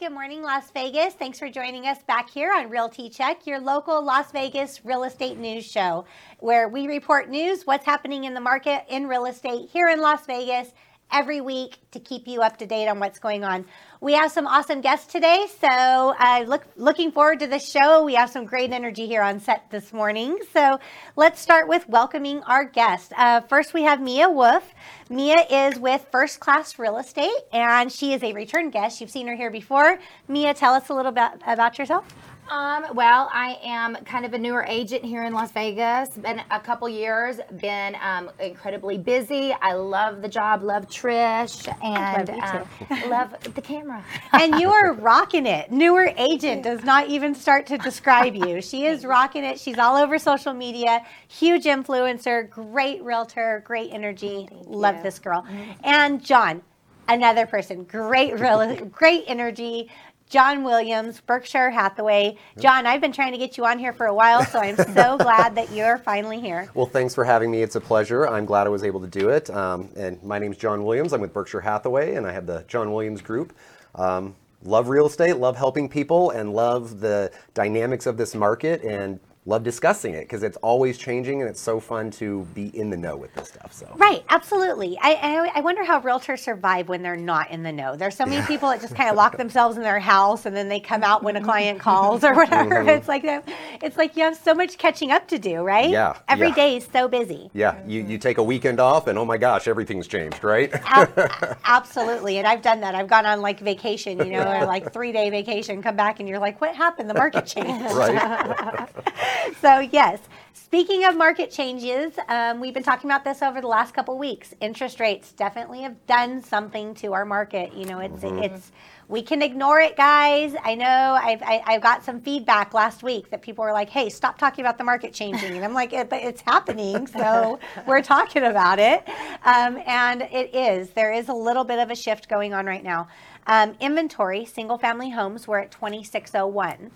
good morning, Las Vegas. Thanks for joining us back here on Realty Check, your local Las Vegas real estate news show, where we report news, what's happening in the market in real estate here in Las Vegas every week to keep you up to date on what's going on. We have some awesome guests today, so uh, look looking forward to the show. We have some great energy here on set this morning. So let's start with welcoming our guest. Uh, first, we have Mia Wolf. Mia is with First Class Real Estate, and she is a return guest. You've seen her here before. Mia, tell us a little bit about yourself. Um, well, I am kind of a newer agent here in Las Vegas. Been a couple years. Been um, incredibly busy. I love the job. Love Trish and love, uh, love the camera. and you are rocking it. Newer agent does not even start to describe you. She is rocking it. She's all over social media. Huge influencer. Great realtor. Great energy. love you. this girl. And John, another person. Great real. Great energy. John Williams, Berkshire Hathaway. John, I've been trying to get you on here for a while, so I'm so glad that you're finally here. Well, thanks for having me. It's a pleasure. I'm glad I was able to do it. Um, and my name's John Williams. I'm with Berkshire Hathaway, and I have the John Williams Group. Um, love real estate, love helping people, and love the dynamics of this market, and love discussing it because it's always changing, and it's so fun to be in the know with this stuff. So Right, absolutely. I, I I wonder how realtors survive when they're not in the know. There's so many people that just kind of lock themselves in their house and then they come out when a client calls or whatever. Mm-hmm. It's like that- it's like you have so much catching up to do, right? Yeah, Every yeah. day is so busy. yeah, you, you take a weekend off, and oh my gosh, everything's changed, right? Ab- absolutely, and I've done that. I've gone on like vacation, you know, like three day vacation, come back and you're like, what happened? The market changed. right. so yes. Speaking of market changes um, we've been talking about this over the last couple weeks. Interest rates definitely have done something to our market. You know it's it's we can ignore it guys. I know. I've, I, I've got some feedback last week that people were like hey stop talking about the market changing. And i'm like "Eh, but it's happening so we're talking about it. Um, and it is. There is a little bit of a shift going on right now. Um, inventory single family homes we're at 2601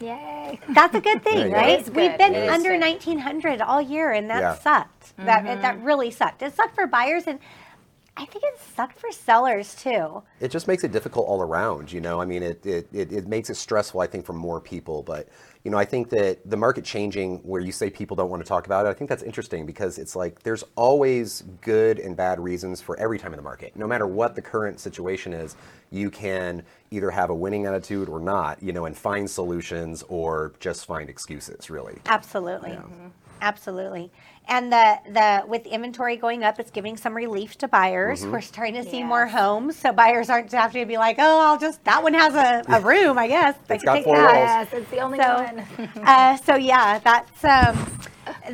Yay! that's a good thing, Yeah, yeah. right? It is We've good. been It is under 1900 all year, and that Yeah. sucked. That mm-hmm. that really sucked. It sucked for buyers, and I think it sucked for sellers too. it just makes it difficult all around you know? I mean it, it, it, it makes it stressful i think for more people but you know i think that the market changing where you say people don't want to talk about it i think that's interesting because it's like there's always good and bad reasons for every time in the market. No matter what the current situation is you can either have a winning attitude or not you know and find solutions or just find excuses really. Absolutely, mm-hmm. absolutely. And the the with inventory going up, it's giving some relief to buyers. Mm-hmm. We're starting to see more homes, so buyers aren't having to be like, oh, I'll just that one has a, a room, I guess. I It's can got take four that. walls. Yes, it's the only So, one. uh, so yeah, that's um,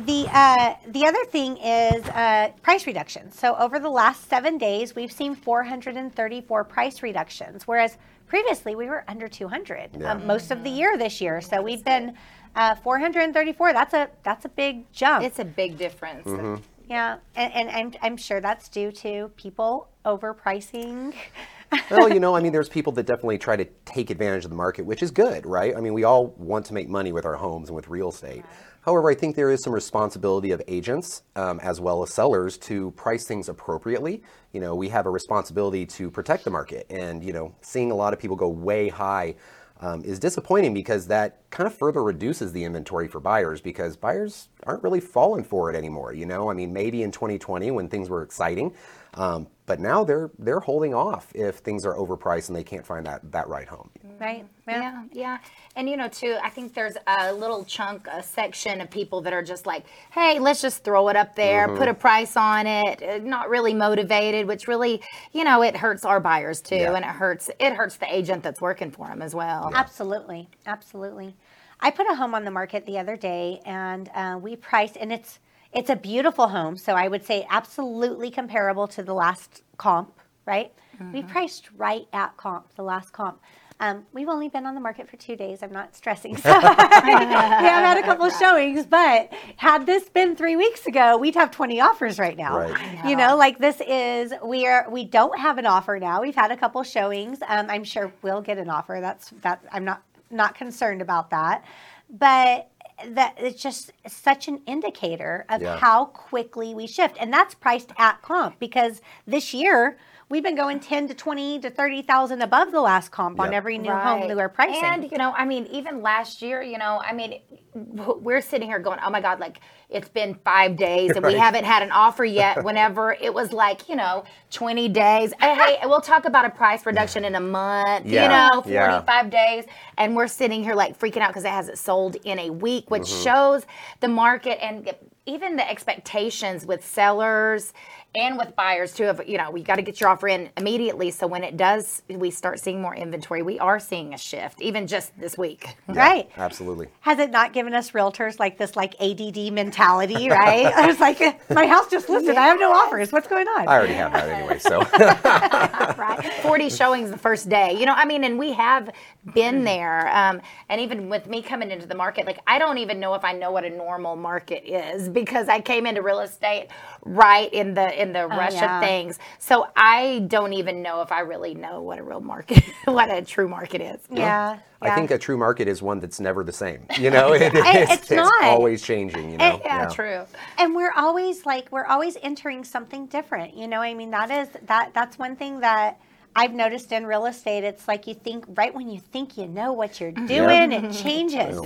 the uh, the other thing is uh, price reductions. So over the last seven days, we've seen 434 price reductions, whereas previously we were under 200 Yeah. um, most of the year this year. So we've been uh, 434. That's a that's a big jump. It's a big difference. Mm-hmm. yeah, and, and I'm I'm sure that's due to people overpricing. well, you know, I mean, there's people that definitely try to take advantage of the market, which is good, right? I mean, we all want to make money with our homes and with real estate. However, I think there is some responsibility of agents um, as well as sellers to price things appropriately. You know, we have a responsibility to protect the market, and you know, seeing a lot of people go way high. Um, is disappointing because that kind of further reduces the inventory for buyers because buyers aren't really falling for it anymore. You know, I mean, maybe in 2020 when things were exciting, um, but now they're they're holding off if things are overpriced and they can't find that that right home. Right? Yeah, yeah. And you know, too, I think there's a little chunk, a section of people that are just like, hey, let's just throw it up there, Mm-hmm. put a price on it, uh, not really motivated, which really, you know, it hurts our buyers too. Yeah. And it hurts it hurts the agent that's working for them as well. Absolutely, absolutely. I put a home on the market the other day, and uh, we priced, and it's it's a beautiful home. So I would say absolutely comparable to the last comp, right? We priced right at comp, the last comp. Um, we've only been on the market for two days. I'm not stressing. So we have had a couple showings, but had this been three weeks ago, we'd have 20 offers right now. Right. You know, like this is we are we don't have an offer now. We've had a couple showings. Um, I'm sure we'll get an offer. That's that. I'm not not concerned about that, but that it's just such an indicator of Yeah. how quickly we shift, and that's priced at comp because this year we've been going ten to twenty to thirty thousand above the last comp on every new home Right. that we're pricing. And you know, I mean, even last year, you know, I mean, we're sitting here going, "Oh my God!" Like it's been five days and we haven't had an offer yet. Whenever it was like, you know, twenty days. Hey, hey, we'll talk about a price reduction in a month. Yeah. You know, Yeah. forty-five days, and we're sitting here like freaking out because it hasn't sold in a week, which Mm-hmm. shows the market and even the expectations with sellers and with buyers too of you know we got to get your offer in immediately so when it does we start seeing more inventory we are seeing a shift even just this week right. Absolutely. Has it not given us realtors like this like ADD mentality, right? I was like, my house just listed. I have no offers. What's going on? I already have that anyway, so right 40 showings the first day you know i mean and we have been there um, and even with me coming into the market like i don't even know if i know what a normal market is because i came into real estate right in the in the rush yeah. of things so i don't even know if i really know what a real market what a true market is yeah. I think a true market is one that's never the same. You know, it, It- it's not. always changing. You know, yeah, true and we're always like we're always entering something different you know i mean that is that that's one thing that i've noticed in real estate it's like you think right when you think you know what you're doing it changes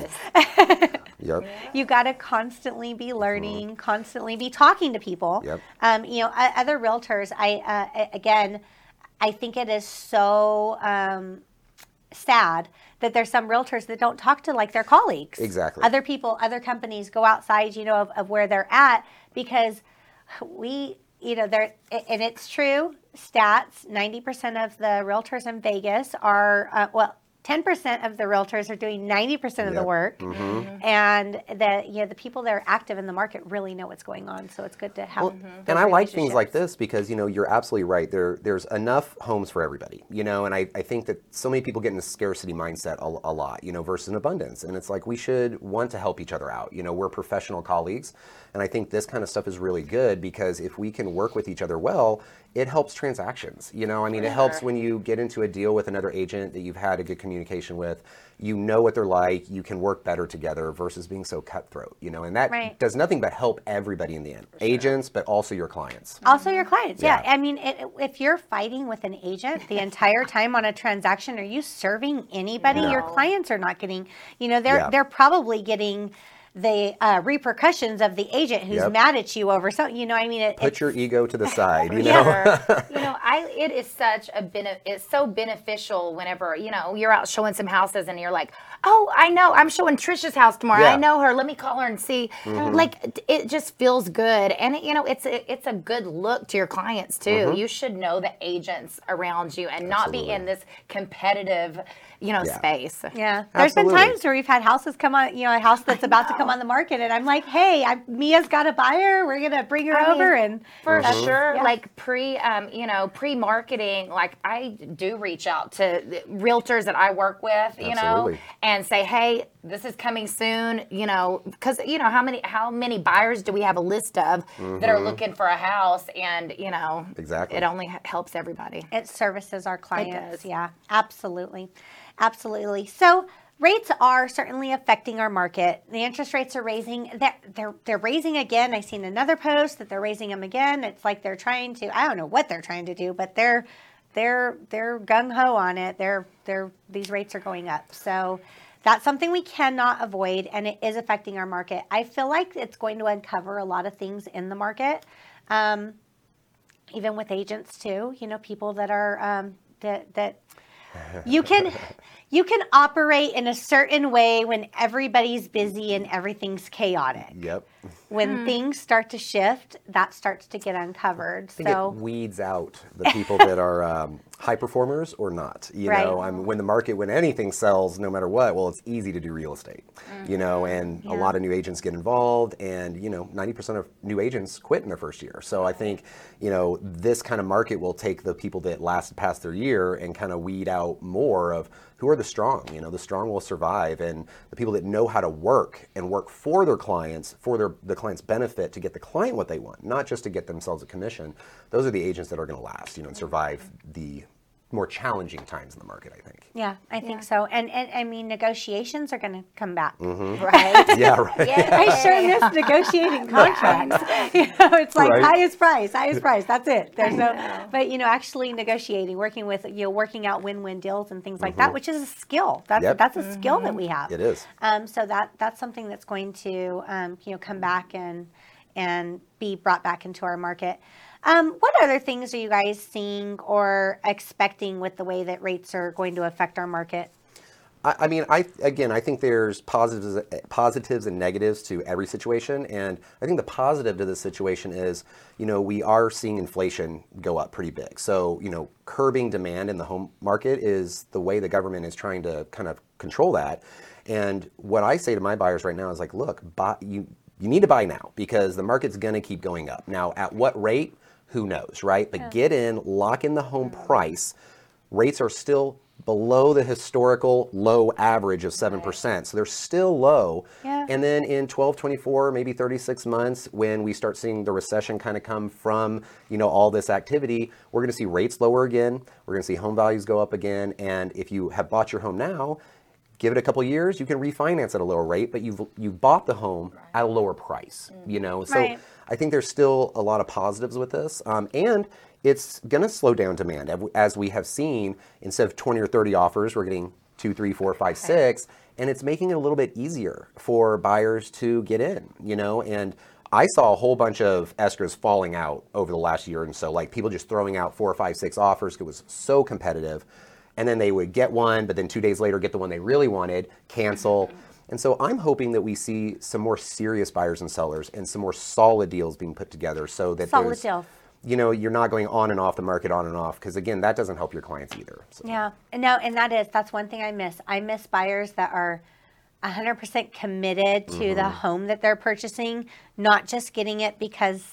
Yep. you got to constantly be learning constantly be talking to people Yep. um, you know other realtors i uh, again i think it is so um, sad that there's some realtors that don't talk to like their colleagues. Exactly. Other people, other companies go outside, you know, of, of where they're at because we, you know, they're, and it's true, stats 90% of the realtors in Vegas are, uh, well, 10% of the realtors are doing 90% of the work. Mm-hmm. And the, you know, the people that are active in the market really know what's going on. So it's good to have. those And I like things like this because you know you're absolutely right. There, there's enough homes for everybody. You know, and I, I think that so many people get in a scarcity mindset a, a lot. You know, versus an abundance. And it's like we should want to help each other out. You know, we're professional colleagues, and I think this kind of stuff is really good because if we can work with each other well, it helps transactions. You know, I mean, it helps when you get into a deal with another agent that you've had a good communication with. You know what they're like. You can work better together versus being so cutthroat. You know, and that Right. does nothing but help everybody in the end, agents, but also your clients. Also, your clients. Yeah. Yeah. I mean, it, if you're fighting with an agent the entire time on a transaction, are you serving anybody? Your clients are not getting, you know, they're Yeah. they're probably getting the uh, repercussions of the agent who's Yep. mad at you over something. You know, I mean, it, Put your ego to the side. You know. You know, I it is such a bene- it's so beneficial whenever you know you're out showing some houses and you're like, oh, I know, I'm showing Trisha's house tomorrow. Yeah. I know her. Let me call her and see. Like it- just feels good, and it, you know, it's a, it's a good look to your clients too. You should know the agents around you and not be in this competitive, you know, Yeah. space. Yeah, there's been times where we've had houses come on, you know, a house that's about to come on the market, and I'm like, hey, I, Mia's got a buyer. We're gonna bring her I over, mean, and for Mm-hmm. sure Yeah. like pre um, you know pre-marketing like i do reach out to the realtors that i work with you know and say hey this is coming soon you know because you know how many how many buyers do we have a list of that are looking for a house and you know Mm-hmm. Exactly. it only helps everybody it services our clients. does. Yeah, absolutely. Absolutely. So rates are certainly affecting our market. The interest rates are raising. They're, they're, they're raising again. I seen another post that they're raising them again. It's like they're trying to, I don't know what they're trying to do, but they're, they're, they're gung ho on it. They're, they're, these rates are going up. So that's something we cannot avoid and it is affecting our market. I feel like it's going to uncover a lot of things in the market. Um, even with agents too you know people that are um, that that you can you can operate in a certain way when everybody's busy and everything's chaotic Yep. when things start to shift that starts to get uncovered I think so it weeds out the people that are um, high performers or not. You Right. know, I mean, when the market, when anything sells, no matter what, well, it's easy to do real estate. You know, and a lot of new agents get involved, and you know, ninety percent of new agents quit in their first year. So I think you know this kind of market will take the people that last past their year and kind of weed out more of who are the strong. You know, the strong will survive, and the people that know how to work and work for their clients for their the client's benefit to get the client what they want, not just to get themselves a commission. Those are the agents that are going to last. You know, and survive the more challenging times in the market. I think. Yeah, I think so. And, and I mean, negotiations are going to come back. Mm-hmm. Right. Yeah, right. I sure miss negotiating contracts. you know, it's like Right. highest price, highest price. That's it. There's no, but you know, actually negotiating, working with you know, working out win-win deals and things like that, which is a skill. That's Mm-hmm. Yep. that's a skill that we have. It is. Um, so that that's something that's going to um, you know come back and and be brought back into our market. Um, what other things are you guys seeing or expecting with the way that rates are going to affect our market? I, I mean, I again, I think there's positives, positives and negatives to every situation, and I think the positive to this situation is, you know, we are seeing inflation go up pretty big. So, you know, curbing demand in the home market is the way the government is trying to kind of control that. And what I say to my buyers right now is like, look, buy, you you need to buy now because the market's going to keep going up. Now, at what rate? Who knows, right? But get in, lock in the home price. Rates are still below the historical low average of 7%. So they're still low. Yeah. And then in 12, 24, maybe 36 months, when we start seeing the recession kind of come from, you know, all this activity, we're going to see rates lower again. We're going to see home values go up again. And if you have bought your home now, give it a couple years, you can refinance at a lower rate, but you've you've bought the home at a lower price. You know, so Right. I think there's still a lot of positives with this, um, and it's going to slow down demand as we have seen. Instead of 20 or 30 offers, we're getting two, three, four, five, six, and it's making it a little bit easier for buyers to get in. You know, and I saw a whole bunch of escrows falling out over the last year and so, like people just throwing out four or five, six offers. It was so competitive and then they would get one, but then two days later get the one they really wanted, cancel. And so I'm hoping that we see some more serious buyers and sellers and some more solid deals being put together so that Solid there's, deals. you know, you're not going on and off the market, on and off, because again, that doesn't help your clients either. So. Yeah, and no, and that is that's one thing I miss. I miss buyers that are 100% committed to Mm-hmm. the home that they're purchasing, not just getting it because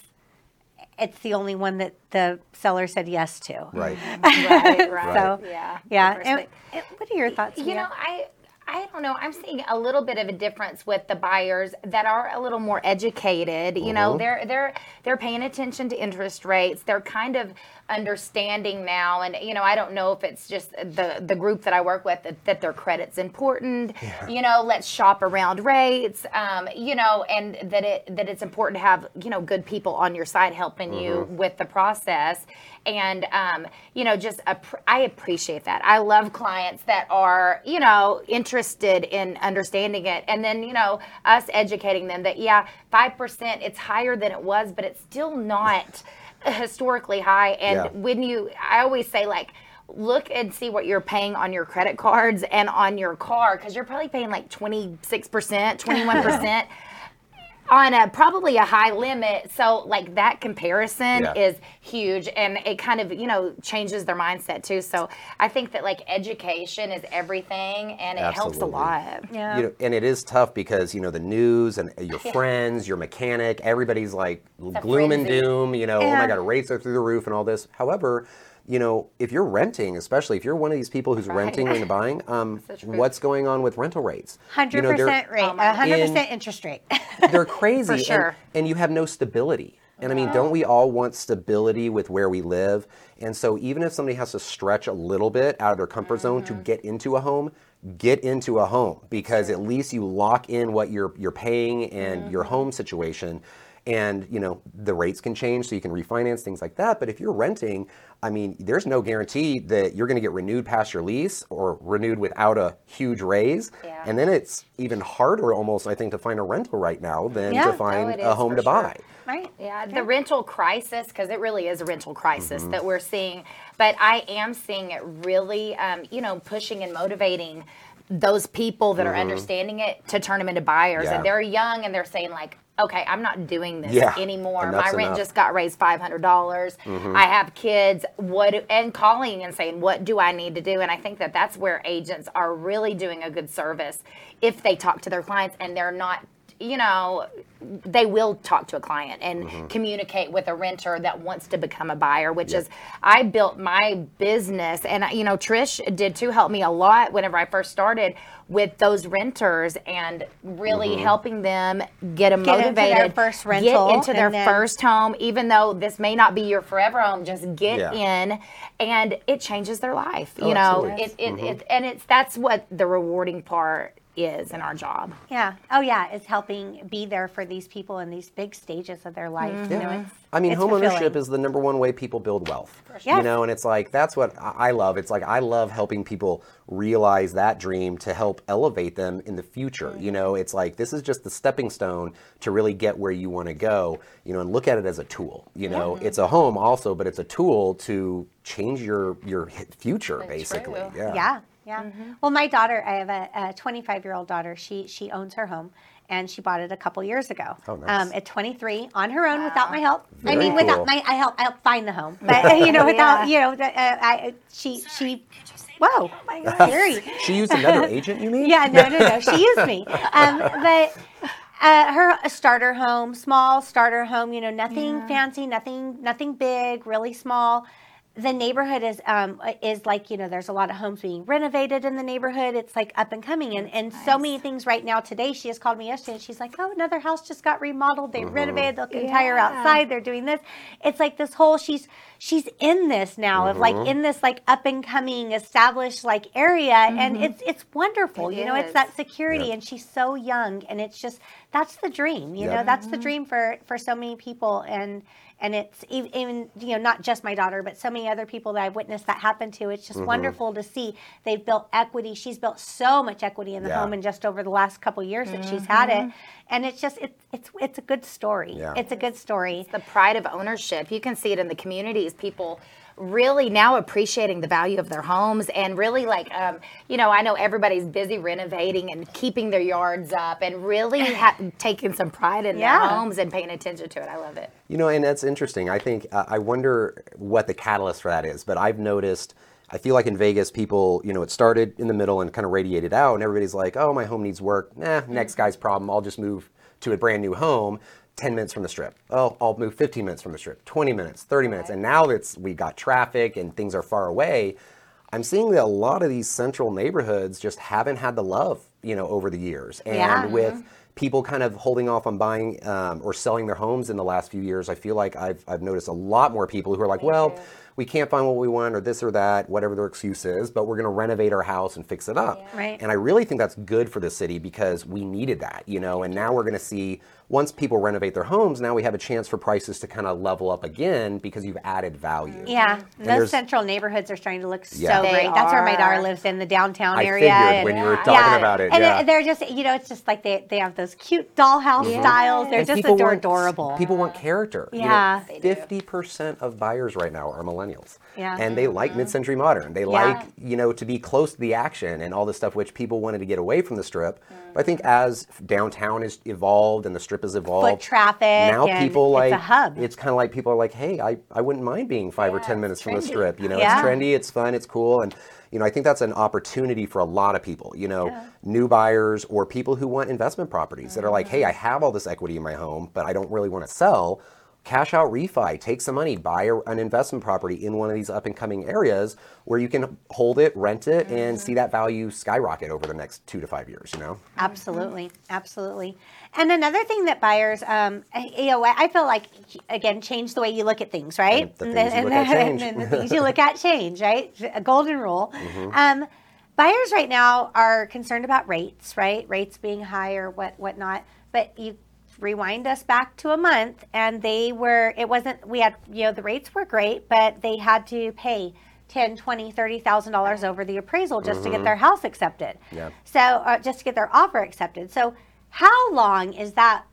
it's the only one that the seller said yes to. Right. right, right. So yeah. yeah. And, and what are your thoughts? You Mia? know, I I don't know. I'm seeing a little bit of a difference with the buyers that are a little more educated. You know, mm-hmm. they're they're they're paying attention to interest rates. They're kind of understanding now, and you know, I don't know if it's just the the group that I work with that, that their credit's important. You know, let's shop around rates. Um, you know, and that it that it's important to have you know good people on your side helping you with the process. And um, you know, just I appreciate that. I love clients that are you know interested in understanding it, and then you know us educating them that yeah, five percent it's higher than it was, but it's still not historically high. And Yeah. when you, I always say like. Look and see what you're paying on your credit cards and on your car because you're probably paying like 26%, 21% on a probably a high limit. So like that comparison Yeah. is huge and it kind of, you know, changes their mindset too. So I think that like education is everything and it helps a lot. yeah. You know, and it is tough because you know the news and your friends, your mechanic, everybody's like a gloom and doom. You know, oh my god, rates are through the roof and all this. However, you know, if you're renting, especially if you're one of these people who's Right. renting and buying, um, So what's going on with rental rates? You Hundred know, they're- percent rate, Oh hundred percent interest rate. they're crazy For sure. and, and you have no stability and i mean don't we all want stability with where we live and so even if somebody has to stretch a little bit out of their comfort zone Mm-hmm. to get into a home get into a home because at least you lock in what you're you're paying and your Mm-hmm. home situation and you know the rates can change so you can refinance things like that but if you're renting i mean there's no guarantee that you're going to get renewed past your lease or renewed without a huge raise Yeah. and then it's even harder almost i think to find a rental right now than Yeah. to Oh, find it a home to sure. buy right? Yeah, the rental crisis, because it really is a rental crisis Mm-hmm. that we're seeing. But I am seeing it really, um, you know, pushing and motivating those people that are understanding it to turn them into buyers. Mm-hmm. Yeah. And they're young and they're saying, like, okay, I'm not doing this Yeah, anymore. enough's My rent enough. just got raised $500. Mm-hmm. I have kids. What do, and calling and saying, what do I need to do? And I think that that's where agents are really doing a good service if they talk to their clients and they're not, you know, they will talk to a client and Mm-hmm. communicate with a renter that wants to become a buyer, which is I built my business and you know Trish did too help me a lot whenever I first started with those renters and really Mm-hmm. helping them get them Get into their motivated, first rental, get into their then- first home, even though this may not be your forever home, just get Yeah. in and it changes their life. Oh, you know, absolutely. it, it, it, and it's that's what the rewarding part is in our job. Yeah. Oh, yeah. It's helping be there for these people in these big stages of their life. Mm-hmm. You know, it's, I mean, it's home ownership fulfilling. is the number one way people build wealth. You Yes. know, and it's like that's what I I love. It's like I love helping people realize that dream to help elevate them in the future. You know, it's like this is just the stepping stone to really get where you want to go. You know, and look at it as a tool. You know, it's a home also, but it's a tool to change your your hi- future basically. true. Yeah. Yeah, yeah. Well, my daughter, I have a 25 year old daughter. She she owns her home, and she bought it a couple years ago. Oh, nice. um, at 23, on her own, without my help. I mean, cool. without my I help I help find the home, but you know, without you know, the, uh, I she she. Whoa, my God, Siri. She used another agent, you mean? Yeah, no, no, no. She used me. Um, but uh, her a starter home, small starter home. You know, nothing fancy, nothing, nothing big, really small. The neighborhood is um, is like you know, there's a lot of homes being renovated in the neighborhood. It's like up and coming, and and so many things right now. Today, she has called me yesterday, and she's like, "Oh, another house just got remodeled. They uh-huh. renovated the entire outside. They're doing this. It's like this whole she's she's in this now of like uh-huh. in this like up and coming established like area, and mm-hmm. it's it's wonderful. It you know, it's that security Yep. and she's so young and it's just that's the dream you know Yep. that's the mm-hmm. dream for for so many people and and it's ev- even you know not just my daughter but so many other people that i've witnessed that happen to it's Mm-hmm. just wonderful to see they've built equity she's built so much equity in the Yeah. home in just over the last couple years that she's had it and it's just it's it's it's a good story Yeah. it's a good story the pride of ownership. You can see it in the communities. People really now appreciating the value of their homes and really like, um, you know, I know everybody's busy renovating and keeping their yards up and really ha- taking some pride in Yeah. their homes and paying attention to it. I love it. You know, and that's interesting. I think uh, I wonder what the catalyst for that is. But I've noticed. I feel like in Vegas, people, you know, it started in the middle and kind of radiated out, and everybody's like, "Oh, my home needs work. Nah, next guy's problem. I'll just move to a brand new home, 10 minutes from the strip. Oh, I'll move 15 minutes from the strip, 20 minutes, 30 minutes, and now it's we got traffic and things are far away. I'm seeing that a lot of these central neighborhoods just haven't had the love, you know, over the years, and Yeah. with people kind of holding off on buying um, or selling their homes in the last few years, I feel like I've, I've noticed a lot more people who are like, well, we can't find what we want or this or that, whatever their excuse is, but we're going to renovate our house and fix it up. Right. And I really think that's good for the city because we needed that, you know, and now we're going to see once people renovate their homes, now we have a chance for prices to kind of level up again because you've added value. yeah, And those central neighborhoods are starting to look Yeah. so They great. That's where my daughter lives in the downtown I area. figured and- when you were Yeah. talking about it. and yeah. they're just you know it's just like they, they have those cute dollhouse mm-hmm. styles. They're And just people ador- want- adorable. People want character. You know, Yeah. They do. 50% of buyers right now are millennials. Yeah. And they like mm-hmm. mid-century modern. They like, you know, to be close to the action and all this stuff which people wanted to get away from the strip. Mm. But I think as downtown has evolved and the strip has evolved, Foot traffic now people it's like a hub. it's kind of like people are like, "Hey, I, I wouldn't mind being 5 or 10 it's minutes from the strip. You know, Yeah. it's trendy, it's fun, it's cool and you know, I think that's an opportunity for a lot of people, you know, new buyers or people who want investment properties that are like, hey, I mm-hmm. have all this equity in my home, but I don't really want to sell. Cash out refi, take some money, buy a, an investment property in one of these up and coming areas where you can hold it, rent it, and see mm-hmm. that value skyrocket over the next two to five years, you know? Absolutely, absolutely. And another thing that buyers, um, you know, I feel like again, change the way you look at things, right? And the things you look at change. and the things you look at change, right? A golden rule. Mm-hmm. Um, buyers right now are concerned about rates, right? Rates being higher, what whatnot. But you rewind us back to a month, and they were. It wasn't. We had, you know, the rates were great, but they had to pay. 10 20 30 thousand dollars over the appraisal just to get their house accepted Yeah. so uh, just to get their offer accepted. So how long is that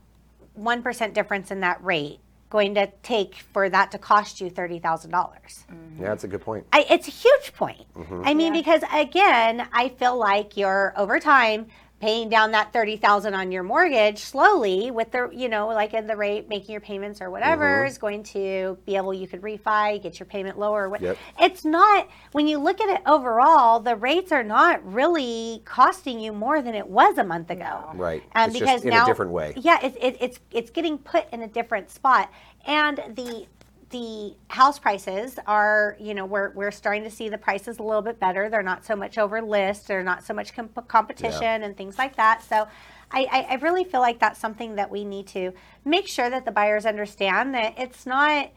one percent difference in that rate going to take for that to cost you thirty thousand dollars? Yeah, that's a good point. It's a huge point. Mm-hmm. I mean, because again, I feel like you're over time paying down that 30,000 on your mortgage slowly with the you know like in the rate making your payments or whatever Mm-hmm. is going to be able you could refi get your payment lower what Yep. it's not when you look at it overall the rates are not really costing you more than it was a month ago Right. um, It's just because in a different way. yeah it, it, it's it's getting put in a different spot and the the house prices are you know we're, we're starting to see the prices a little bit better. They're not so much over list. They're not so much comp- competition and things like that. So I, I, I really feel like that's something that we need to make sure that the buyers understand that it's not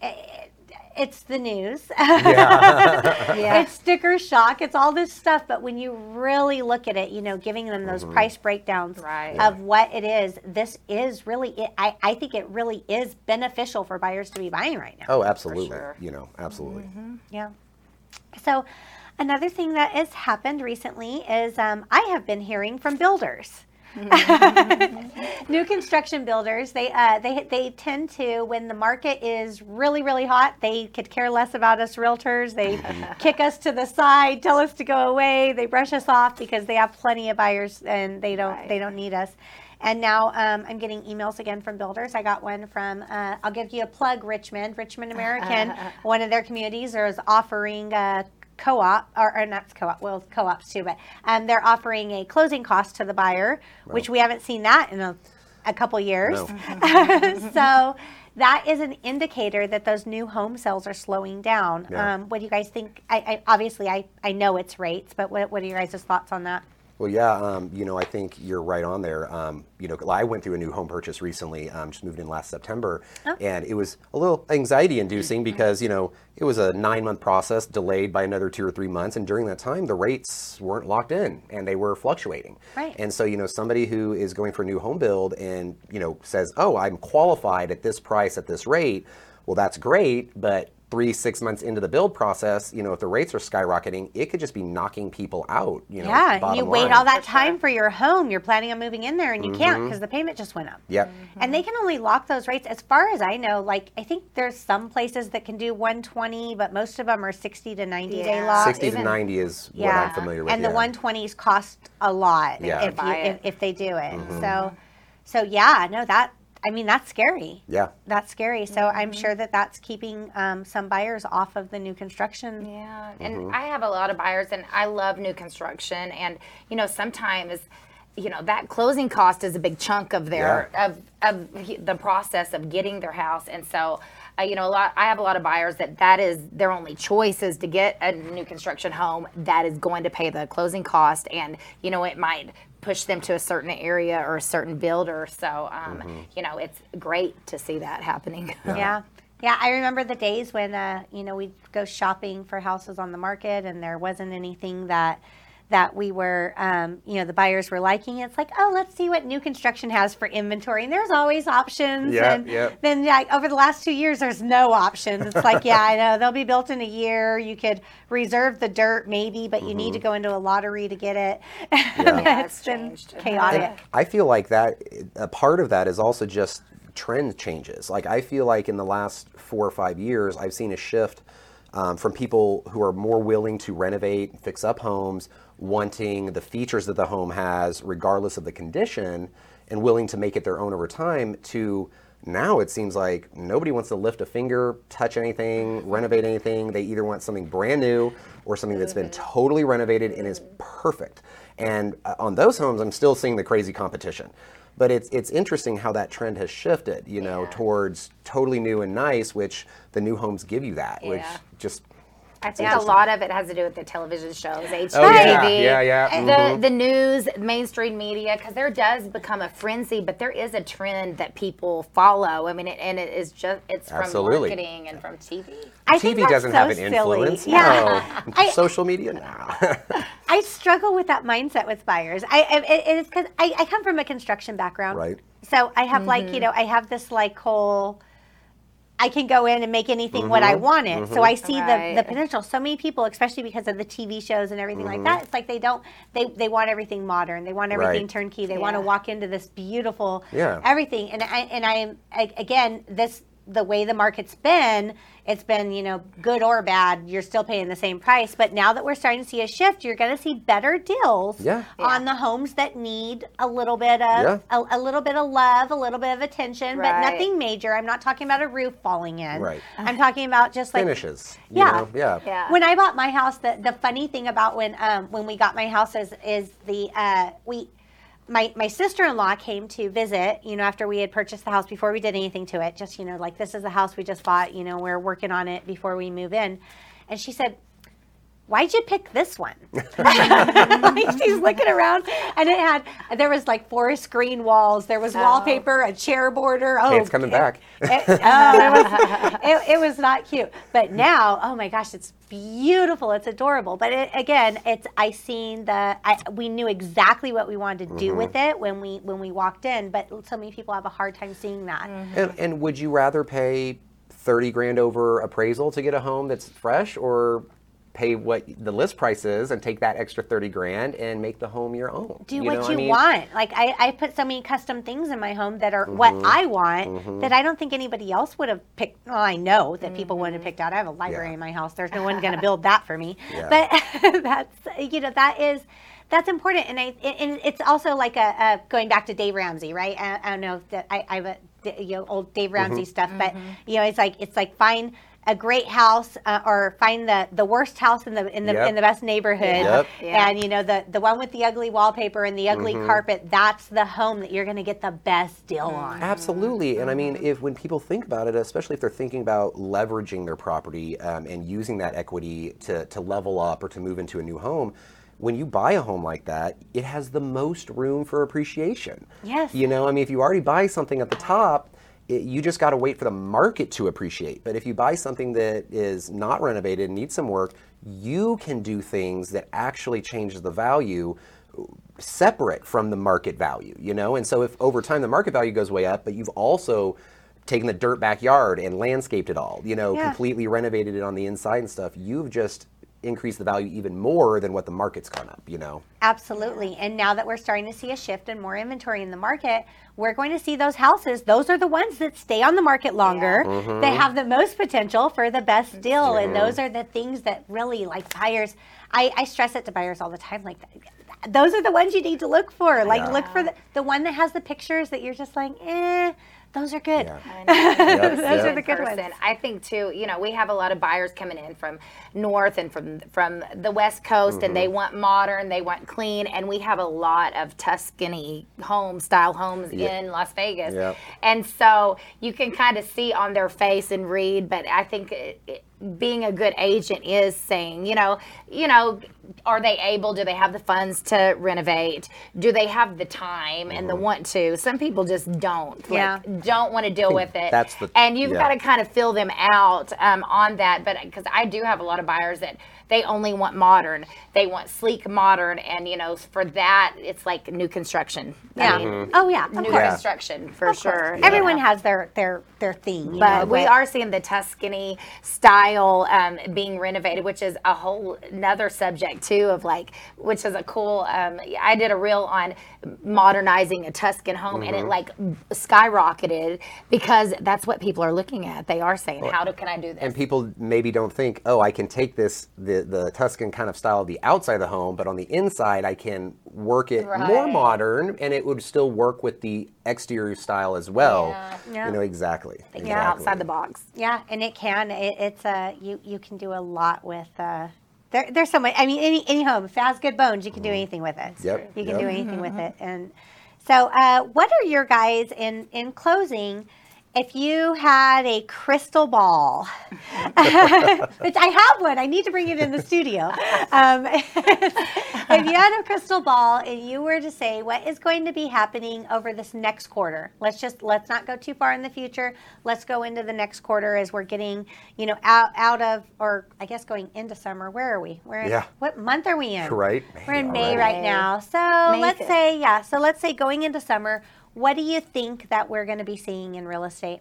eh, it's the news Yeah. it's sticker shock it's all this stuff but when you really look at it you know giving them those Mm-hmm. price breakdowns Right. of what it is this is really it, I, I think it really is beneficial for buyers to be buying right now Oh, absolutely. sure. You know, absolutely. yeah so another thing that has happened recently is um, i have been hearing from builders new construction builders they uh, they they tend to when the market is really really hot they could care less about us realtors they kick us to the side tell us to go away they brush us off because they have plenty of buyers and they don't Right. they don't need us and now um, I'm getting emails again from builders. I got one from, uh, I'll give you a plug, Richmond, Richmond American. one of their communities is offering a co-op, or, or not co-op, well, co-ops too, but um, they're offering a closing cost to the buyer, which we haven't seen that in a, a couple years. No. so that is an indicator that those new home sales are slowing down. Yeah. Um, what do you guys think? I, I obviously I, I know it's rates, but what, what are your guys' thoughts on that? Well, yeah, um, you know, I think you're right on there. Um, you know, I went through a new home purchase recently, um, just moved in last September, Oh. and it was a little anxiety inducing because, you know, it was a nine month process delayed by another two or three months. And during that time, the rates weren't locked in and they were fluctuating. Right. And so, you know, somebody who is going for a new home build and, you know, says, oh, I'm qualified at this price at this rate, well, that's great, but three, six months into the build process, you know, if the rates are skyrocketing, it could just be knocking people out. You know, Yeah, and you wait line. all that time for your home. You're planning on moving in there, and you can't mm-hmm. because the payment just went up. Yep. And they can only lock those rates, as far as I know. Like I think there's some places that can do 120, but most of them are 60 to 90 day Yeah. lock. 60 even- to 90 is what I'm familiar with. and yeah. the 120s cost a lot Yeah. if, you, if if they do it. Mm-hmm. So, so yeah, no, that I mean that's scary. Yeah. That's scary. So I'm sure that that's keeping um, some buyers off of the new construction. Yeah, and Mm-hmm. I have a lot of buyers, and I love new construction. And you know, sometimes, you know, that closing cost is a big chunk of their of of the process of getting their house. And so, uh, you know, a lot. I have a lot of buyers that that is their only choice is to get a new construction home that is going to pay the closing cost, and you know, it might push them to a certain area or a certain builder. So, um, Mm-hmm. you know, it's great to see that happening. Yeah. Yeah, I remember the days when uh, you know we'd go shopping for houses on the market, and there wasn't anything that that we were, um, you know, the buyers were liking. It's like, oh, let's see what new construction has for inventory, and there's always options. Yeah, and yeah. then like over the last two years, there's no options. It's like, yeah, I know they'll be built in a year. You could reserve the dirt maybe, but you need to go into a lottery to get it. Yeah, it's it's been changed. chaotic. I feel like that a part of that is also just trend changes. Like I feel like in the last four or five years, I've seen a shift um, from people who are more willing to renovate, and fix up homes, wanting the features that the home has, regardless of the condition, and willing to make it their own over time. To now, it seems like nobody wants to lift a finger, touch anything, renovate anything. They either want something brand new or something that's been totally renovated and is perfect. And uh, on those homes, I'm still seeing the crazy competition. But it's it's interesting how that trend has shifted, you know, towards totally new and nice, which the new homes give you that, which just I think a lot of it has to do with the television shows, HGTV, Oh, yeah, yeah, yeah, the mhm. the news, mainstream media, because there does become a frenzy, but there is a trend that people follow. I mean, it, and it is just it's Absolutely. from marketing and from TV. I think TV doesn't so have an silly. influence. Yeah. No. I- Social media, no. I struggle with that mindset with buyers. I, I it, it's because I, I come from a construction background, Right. So I have like you know I have this like whole. I can go in and make anything what I want it. So I see the, the potential. So many people, especially because of the TV shows and everything Mm-hmm. like that, it's like they don't they, they want everything modern. They want everything Right. turnkey. They want to walk into this beautiful Yeah. everything. And I and I am I, again this the way the market's been, it's been you know good or bad. You're still paying the same price, but now that we're starting to see a shift, you're going to see better deals Yeah. on the homes that need a little bit of Yeah. a, a little bit of love, a little bit of attention, but nothing major. I'm not talking about a roof falling in. Right. I'm talking about just like Finishes. you Yeah. know? Yeah. Yeah. when I bought my house, the, the funny thing about when um, when we got my house is is the uh, we my my sister in law came to visit. You know, after we had purchased the house before we did anything to it, just you know, like this is the house we just bought. You know, we're working on it before we move in, and she said. Why'd you pick this one? Like, She's looking around, and it had there was like forest green walls. There was oh. wallpaper, a chair border. Oh, Hey, it's coming it- back. it, oh, it, was, it, it was not cute. But now, oh my gosh, it's beautiful. It's adorable. But it, again, it's I seen the I, we knew exactly what we wanted to do mm-hmm. with it when we when we walked in. But so many people have a hard time seeing that. Mm-hmm. And, and would you rather pay 30 grand over appraisal to get a home that's fresh or pay what the list price is and take that extra 30 grand and make the home your own? Do You what know, I you mean, want. Like I, I put so many custom things in my home that are what Mm-hmm. I want mm-hmm. that I don't think anybody else would have picked. Well, I know that people wouldn't have mm-hmm. picked out. I have a library Yeah. in my house. There's no one going to build that for me. Yeah. But that's you know that is that's important, and I and it's also like a, a going back to Dave Ramsey, right? I, I don't know if that I, I have a you know old Dave Ramsey mm-hmm. stuff, but you know it's like it's like find a great house uh, or find the the worst house in the in the Yep. in the best neighborhood Yep. Yeah. and you know the the one with the ugly wallpaper and the ugly Mm-hmm. carpet that's the home that you're going to get the best deal on Absolutely, and I mean, if when people think about it, especially if they're thinking about leveraging their property um, and using that equity to to level up or to move into a new home, when you buy a home like that, it has the most room for appreciation. Yes. You know, I mean, if you already buy something at the top. It, you just got to wait for the market to appreciate. But if you buy something that is not renovated and needs some work, you can do things that actually changes the value separate from the market value, you know? And so if over time the market value goes way up, but you've also taken the dirt backyard and landscaped it all, you know, Yeah. completely renovated it on the inside and stuff, you've just increased the value even more than what the market's gone up, you know? absolutely and now that we're starting to see a shift and more inventory in the market we're going to see those houses those are the ones that stay on the market longer Mm-hmm. they have the most potential for the best deal and those are the things that really like buyers i, I stress it to buyers all the time like those are the ones you need to look for like Yeah. look for the, the one that has the pictures that you're just like eh those are good Yeah. those Yep, are the good ones. I think too, you know, we have a lot of buyers coming in from north and from from the west coast and they Mm-hmm. want modern, they want clean and we have a lot of Tuscany home style homes in Las Vegas. Yep. And so you can kind of see on their face and read, but I think it, it, being a good agent is saying, you know, you know, are they able? Do they have the funds to renovate? Do they have the time and Mm-hmm. the want to? Some people just don't. Like, Yeah. don't want to deal with it. that's the- and you've yeah. got to kind of fill them out um, on that. But because I do have a lot of buyers that they only want modern, they want sleek modern, and you know, for that it's like new construction. yeah I mean, oh yeah of new course. Construction for Of sure. you everyone know. has their their their theme But know, we are seeing the Tuscany style um, being renovated, which is a whole another subject too of like, which is a cool. Um, I did a reel on modernizing a Tuscan home, and it like skyrocketed because that's what people are looking at. They are saying, "How do can I do this?" And people maybe don't think, oh, I can take this." this the the Tuscan kind of style of the outside of the home, but on the inside I can work it more modern, and it would still work with the exterior style as well. Yeah. Yeah. You know exactly. Think exactly. outside the box. Yeah, and it can. It, it's a you you can do a lot with. Uh, there, there's so much. I mean, any any home, if it has good bones, you can do anything with it. Yep, You can yep. do anything with it. And so, uh, what are your guys in in closing? If you had a crystal ball, which I have one, I need to bring it in the studio. Um, if you had a crystal ball and you were to say what is going to be happening over this next quarter, let's just let's not go too far in the future. Let's go into the next quarter as we're getting, you know, out out of or I guess going into summer. Where are we? We're Yeah. what month are we in? Right. We're in May May already. right now. So May let's 5th. say yeah. So let's say going into summer, what do you think that we're going to be seeing in real estate?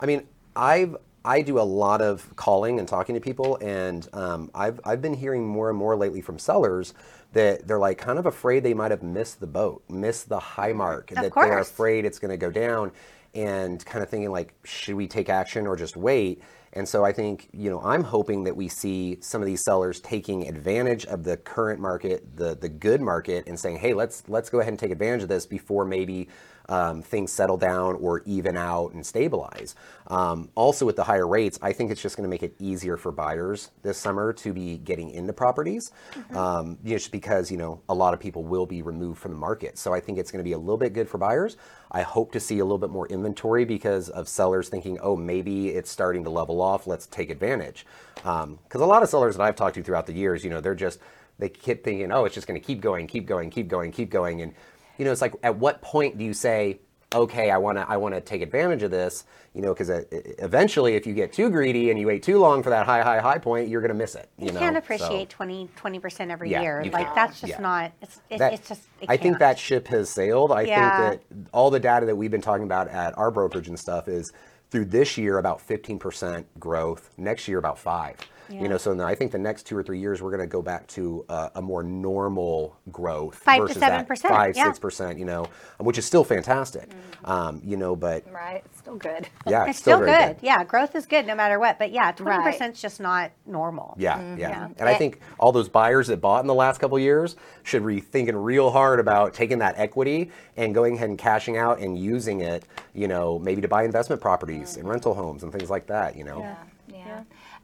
I mean, I've I do a lot of calling and talking to people, and um, I've I've been hearing more and more lately from sellers that they're like kind of afraid they might have missed the boat, missed the high mark, that they're afraid it's going to go down, and kind of thinking like, should we take action or just wait? And so I think, you know, I'm hoping that we see some of these sellers taking advantage of the current market, the the good market, and saying, hey, let's let's go ahead and take advantage of this before maybe um, things settle down or even out and stabilize. Um, also, with the higher rates, I think it's just going to make it easier for buyers this summer to be getting into properties, um, you know, just because you know a lot of people will be removed from the market. So I think it's going to be a little bit good for buyers. I hope to see a little bit more inventory because of sellers thinking, oh, maybe it's starting to level off. Let's take advantage. Because a lot of sellers that I've talked to throughout the years, you know, they're just they keep thinking, oh, it's just going to keep going, keep going, keep going, keep going, and you know, it's like at what point do you say, okay, I want to I want to take advantage of this, you know, because uh, eventually if you get too greedy and you wait too long for that high high high point, you're going to miss it. You, You know? can't So- appreciate 20 percent every Yeah, year. Like can't. that's just Yeah. not. It's it, that- it's just. It I think can't. that ship has sailed. I Yeah. think that all the data that we've been talking about at our brokerage and stuff is through this year about 15% growth. Next year about five. Yeah. You know, so I think the next two or three years we're going to go back to uh, a more normal growth Five to versus that 7%, five yeah. six percent. You know, which is still fantastic. Mm-hmm. Um, you know, but Right. It's still good. yeah, It's still, good. very Yeah, growth is good no matter what. But yeah, twenty percent is just not normal. Yeah, Mm-hmm. yeah. And I think all those buyers that bought in the last couple of years should be thinking real hard about taking that equity and going ahead and cashing out and using it, you know, maybe to buy investment properties and rental homes and things like that, you know. Yeah.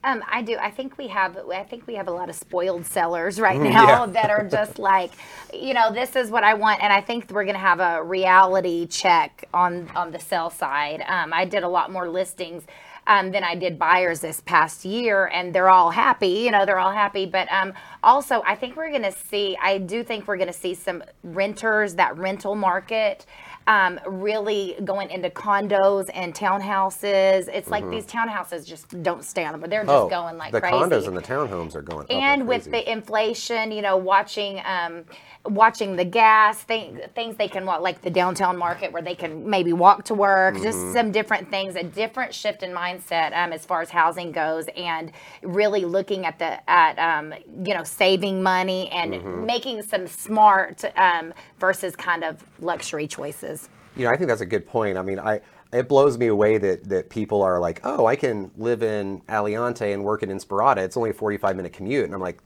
Um, I do. I think we have. I think we have a lot of spoiled sellers right now Yeah. that are just like, you know, this is what I want, and I think we're going to have a reality check on on the sell side. Um, I did a lot more listings. Um, than I did buyers this past year, and they're all happy. You know, they're all happy. But um, also, I think we're going to see. I do think we're going to see some renters that rental market um, really going into condos and townhouses. It's like these townhouses just don't stay on them. But they're just Mm-hmm. Oh, going like the crazy. condos and the townhomes are going like and with the inflation, you know, watching um, watching the gas thing, things they can walk like the downtown market where they can maybe walk to work. Mm-hmm. Just some different things, a different shift in mindset um, as far as housing goes, and really looking at the at um, you know saving money and Mm-hmm. making some smart um, versus kind of luxury choices. You know, I think that's a good point. I mean, I it blows me away that that people are like, "Oh, I can live in Aliante and work in Inspirata. It's only a 45 minute commute." And I'm like,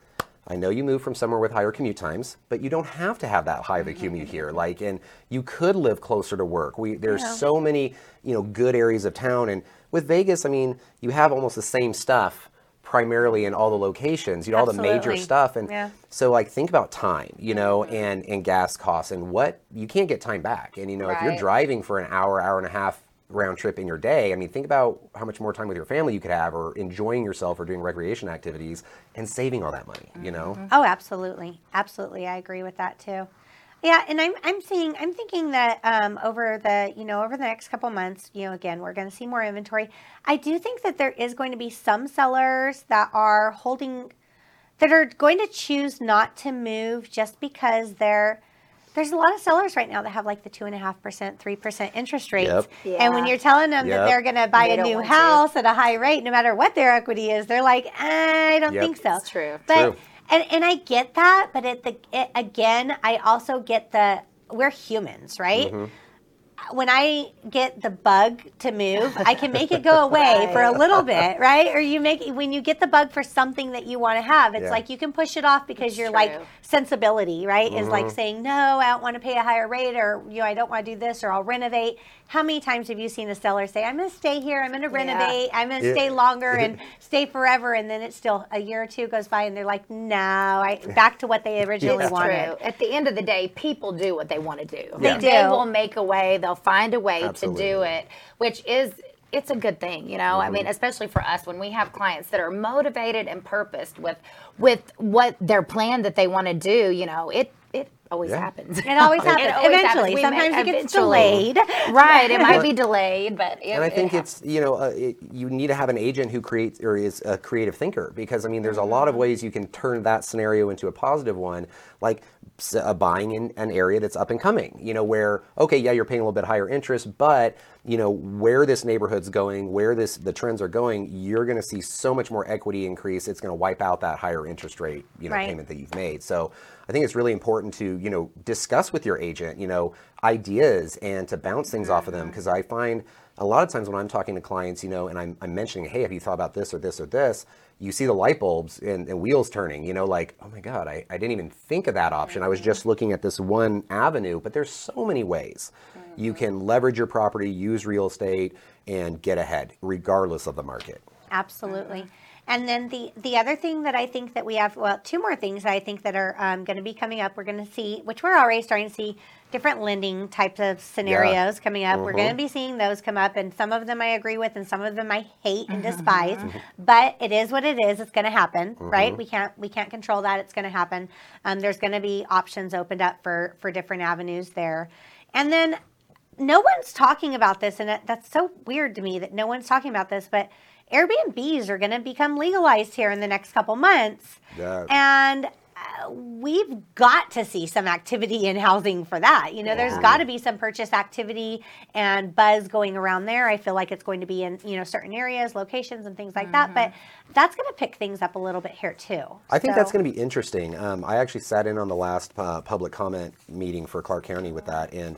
I know you moved from somewhere with higher commute times, but you don't have to have that high of a commute here. Like, and you could live closer to work. We there's Yeah. so many you know good areas of town, and with Vegas, I mean, you have almost the same stuff primarily in all the locations. You know, all the major stuff, and Yeah. so like think about time, you know, mm-hmm. and and gas costs and what you can't get time back. And you know, if you're driving for an hour, hour and a half round trip in your day, I mean, think about how much more time with your family you could have, or enjoying yourself, or doing recreation activities, and saving all that money. You know, mm-hmm. Oh, absolutely, absolutely. I agree with that too. Yeah, and I'm I'm seeing I'm thinking that um, over the you know over the next couple months, you know, again we're going to see more inventory. I do think that there is going to be some sellers that are holding that are going to choose not to move just because they're there's a lot of sellers right now that have like the two and a half percent, three percent interest rates, Yep. and when you're telling them that they're going to buy They a new want to. house at a high rate, no matter what their equity is, they're like, I don't Yep. think so. It's true. But True. And and I get that, but at the it, again, I also get the we're humans, right? Mm-hmm. When I get the bug to move, I can make it go away for a little bit, right? Or you make when you get the bug for something that you want to have, it's Yeah. like you can push it off because That's you're like sensibility, right? Is Mm-hmm. like saying no, I don't want to pay a higher rate, or you know, I don't want to do this, or I'll renovate. How many times have you seen a seller say, "I'm going to stay here, I'm going to renovate, I'm going to Yeah. stay longer and stay forever," and then it's still a year or two goes by, and they're like, "No, I back to what they originally It's wanted." true. At the end of the day, people do what they want to do. They They do. will make a way. They'll find a way to do it, which is it's a good thing, you know. I mean, mm-hmm. especially for us when we have clients that are motivated and purposed with with what their plan that they want to do. You know, it it always Yeah. happens. It always It happens. always. Eventually. We Sometimes it gets delayed. right. It might be delayed, but it, and I think happens. it's you know uh, it, you need to have an agent who creates or is a creative thinker because I mean there's a lot Mm-hmm. of ways you can turn that scenario into a positive one, like uh, buying in an area that's up and coming. You know where okay yeah you're paying a little bit higher interest, but you know where this neighborhood's going, where this the trends are going, you're going to see so much more equity increase. It's going to wipe out that higher interest rate you know Right. payment that you've made. So I think it's really important to you know discuss with your agent you know ideas and to bounce things off of them mm-hmm. because I find a lot of times when I'm talking to clients, you know, and I'm, I'm mentioning, hey, have you thought about this or this or this? You see the light bulbs and, and wheels turning, you know, like, oh my God, I, I didn't even think of that option. I was mm-hmm. just looking at this one avenue, but there's so many ways you can leverage your property, use real estate, and get ahead regardless of the market. Absolutely. And then the the other thing that I think that we have, well, two more things that I think that are um, going to be coming up. We're going to see, which we're already starting to see, different lending types of scenarios coming up. We're going to be seeing those come up, and some of them I agree with, and some of them I hate and despise. But it is what it is. It's going to happen, right? We can't we can't control that. It's going to happen. Um, there's going to be options opened up for for different avenues there, and then no one's talking about this, and that, that's so weird to me that no one's talking about this. But Airbnbs are going to become legalized here in the next couple months, Yeah. and uh, we've got to see some activity in housing for that. You know, there's got to be some purchase activity and buzz going around there. I feel like it's going to be in you know certain areas, locations, and things like that. But that's going to pick things up a little bit here too. I think that's going to be interesting. Um, I actually sat in on the last uh, public comment meeting for Clark County with that, and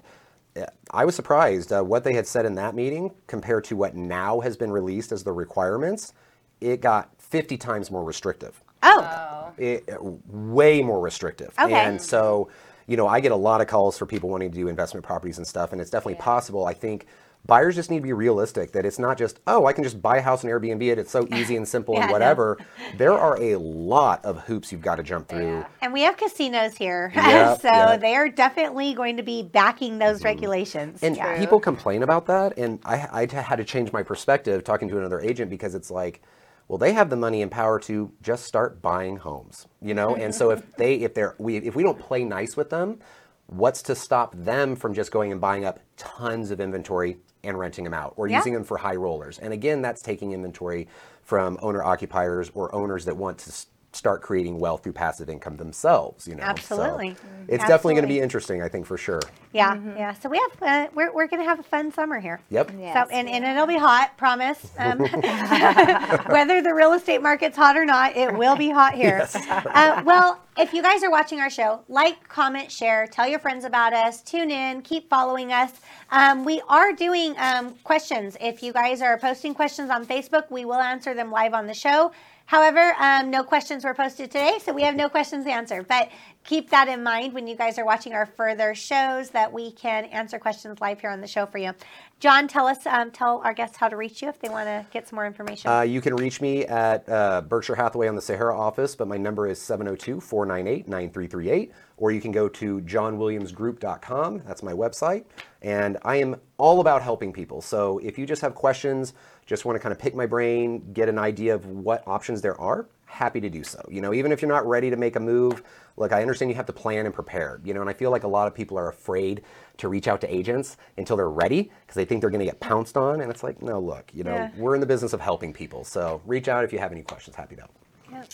I was surprised uh, what they had said in that meeting compared to what now has been released as the requirements. It got 50 times more restrictive. Oh, It, uh, way more restrictive. Okay. And so, you know, I get a lot of calls for people wanting to do investment properties and stuff, and it's definitely possible. I think buyers just need to be realistic that it's not just, oh, I can just buy a house and Airbnb it. It's so easy and simple Yeah, and whatever. There are a lot of hoops you've got to jump through. and we have casinos here, Yep, so yep. they are definitely going to be backing those mm-hmm. regulations. And Yeah. people complain about that, and I had to change my perspective talking to another agent because it's like, well, they have the money and power to just start buying homes, you know. and so if they, if they're, we, if we don't play nice with them, what's to stop them from just going and buying up tons of inventory and renting them out, or Yeah. using them for high rollers? And again, that's taking inventory from owner occupiers or owners that want to start creating wealth through passive income themselves. You know, So Absolutely. it's definitely going to be interesting, I think, for sure. Yeah, yeah. So we have uh, we're we're gonna have a fun summer here. Yep. Yes. So and, and it'll be hot, promise. Um, whether the real estate market's hot or not, it will be hot here. Uh, well, if you guys are watching our show, like, comment, share, tell your friends about us, tune in, keep following us. Um, we are doing um, questions. If you guys are posting questions on Facebook, we will answer them live on the show. However, um, no questions were posted today, so we have no questions to answer. But keep that in mind when you guys are watching our further shows that we can answer questions live here on the show for you. John, tell us, um, tell our guests how to reach you if they want to get some more information. Uh, you can reach me at uh, Berkshire Hathaway on the Sahara office, but my number is 702 498 9338. Or you can go to johnwilliamsgroup.com. That's my website. And I am all about helping people. So if you just have questions, just want to kind of pick my brain, get an idea of what options there are, happy to do so. You know, even if you're not ready to make a move, look, I understand you have to plan and prepare, you know, and I feel like a lot of people are afraid to reach out to agents until they're ready because they think they're going to get pounced on. And it's like, no, look, you know, Yeah. we're in the business of helping people. So reach out if you have any questions. Happy to help.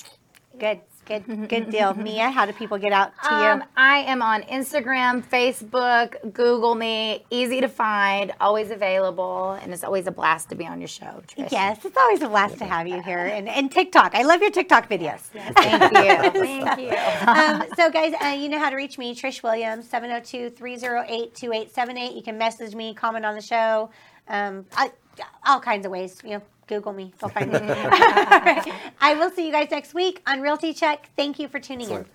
good, good, good deal. Mia, how do people get out to Um, you? I am on Instagram, Facebook, Google me. Easy to find, always available, and it's always a blast to be on your show, Trish. Yes, it's always a blast to have you here. And, and TikTok. I love your TikTok videos. Thank you. Thank you. um, so, guys, uh, you know how to reach me, Trish Williams, 702 308 2878. You can message me, comment on the show, um, I, all kinds of ways. You know, Google me, you'll find me. All right. I will see you guys next week on Realty Check. Thank you for tuning in.